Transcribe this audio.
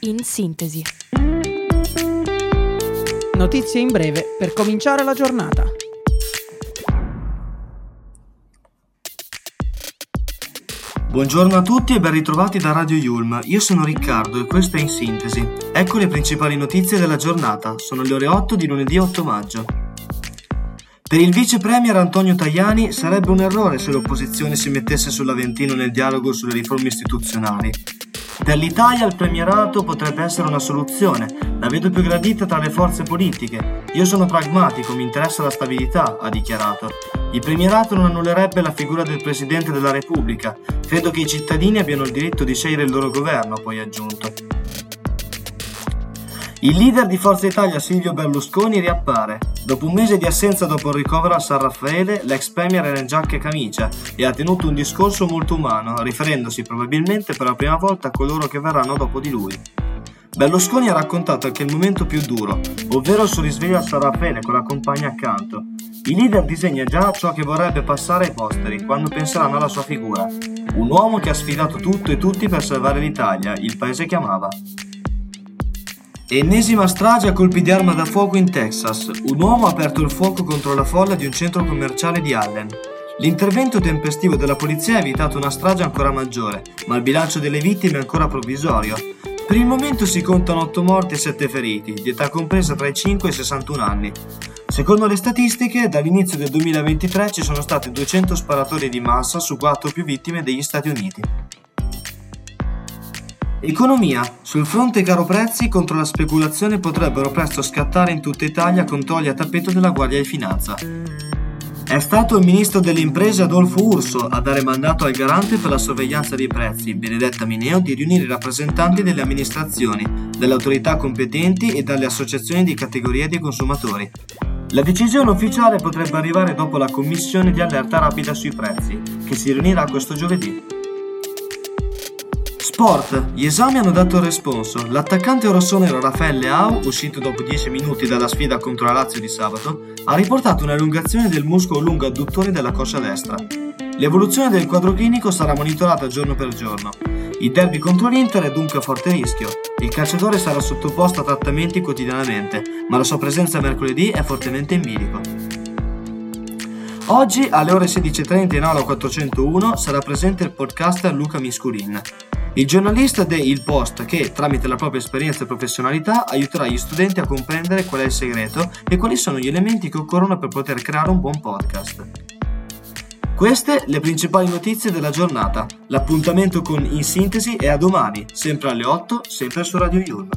in sintesi. Notizie in breve per cominciare la giornata. Buongiorno a tutti e ben ritrovati da Radio Yulm. Io sono Riccardo e questo è In Sintesi. Ecco le principali notizie della giornata. Sono le ore 8 di lunedì 8 maggio. Per il vice premier Antonio Tajani sarebbe un errore se l'opposizione si mettesse sull'Aventino nel dialogo sulle riforme istituzionali. Per l'Italia il premierato potrebbe essere una soluzione, la vedo più gradita tra le forze politiche. Io sono pragmatico, mi interessa la stabilità, ha dichiarato. Il premierato non annullerebbe la figura del Presidente della Repubblica. Credo che i cittadini abbiano il diritto di scegliere il loro governo, ha poi aggiunto. Il leader di Forza Italia Silvio Berlusconi riappare. Dopo un mese di assenza dopo il ricovero a San Raffaele, l'ex premier era in giacca e camicia e ha tenuto un discorso molto umano, riferendosi probabilmente per la prima volta a coloro che verranno dopo di lui. Berlusconi ha raccontato anche il momento più duro, ovvero il suo risveglio a San Raffaele con la compagna accanto. Il leader disegna già ciò che vorrebbe passare ai posteri quando penseranno alla sua figura. Un uomo che ha sfidato tutto e tutti per salvare l'Italia, il paese che amava. Ennesima strage a colpi di arma da fuoco in Texas. Un uomo ha aperto il fuoco contro la folla di un centro commerciale di Allen. L'intervento tempestivo della polizia ha evitato una strage ancora maggiore, ma il bilancio delle vittime è ancora provvisorio. Per il momento si contano 8 morti e 7 feriti, di età compresa tra i 5 e i 61 anni. Secondo le statistiche, dall'inizio del 2023 ci sono stati 200 sparatori di massa su 4 più vittime degli Stati Uniti. Economia. Sul fronte caro prezzi contro la speculazione potrebbero presto scattare in tutta Italia controlli a tappeto della Guardia di Finanza. È stato il ministro delle imprese Adolfo Urso a dare mandato al garante per la sorveglianza dei prezzi, Benedetta Mineo, di riunire i rappresentanti delle amministrazioni, delle autorità competenti e dalle associazioni di categorie dei consumatori. La decisione ufficiale potrebbe arrivare dopo la commissione di allerta rapida sui prezzi, che si riunirà questo giovedì. Sport. Gli esami hanno dato il responso. L'attaccante rossonero Raffaele Leao, uscito dopo 10 minuti dalla sfida contro la Lazio di sabato, ha riportato un'elungazione del muscolo lungo adduttore della coscia destra. L'evoluzione del quadro clinico sarà monitorata giorno per giorno. Il derby contro l'Inter è dunque a forte rischio. Il calciatore sarà sottoposto a trattamenti quotidianamente, ma la sua presenza mercoledì è fortemente in bilico. Oggi alle ore 16.30 in aula 401 sarà presente il podcaster Luca Miscurin. Il giornalista de Il Post che, tramite la propria esperienza e professionalità, aiuterà gli studenti a comprendere qual è il segreto e quali sono gli elementi che occorrono per poter creare un buon podcast. Queste le principali notizie della giornata. L'appuntamento con In Sintesi è a domani, sempre alle 8, sempre su Radio Yulm.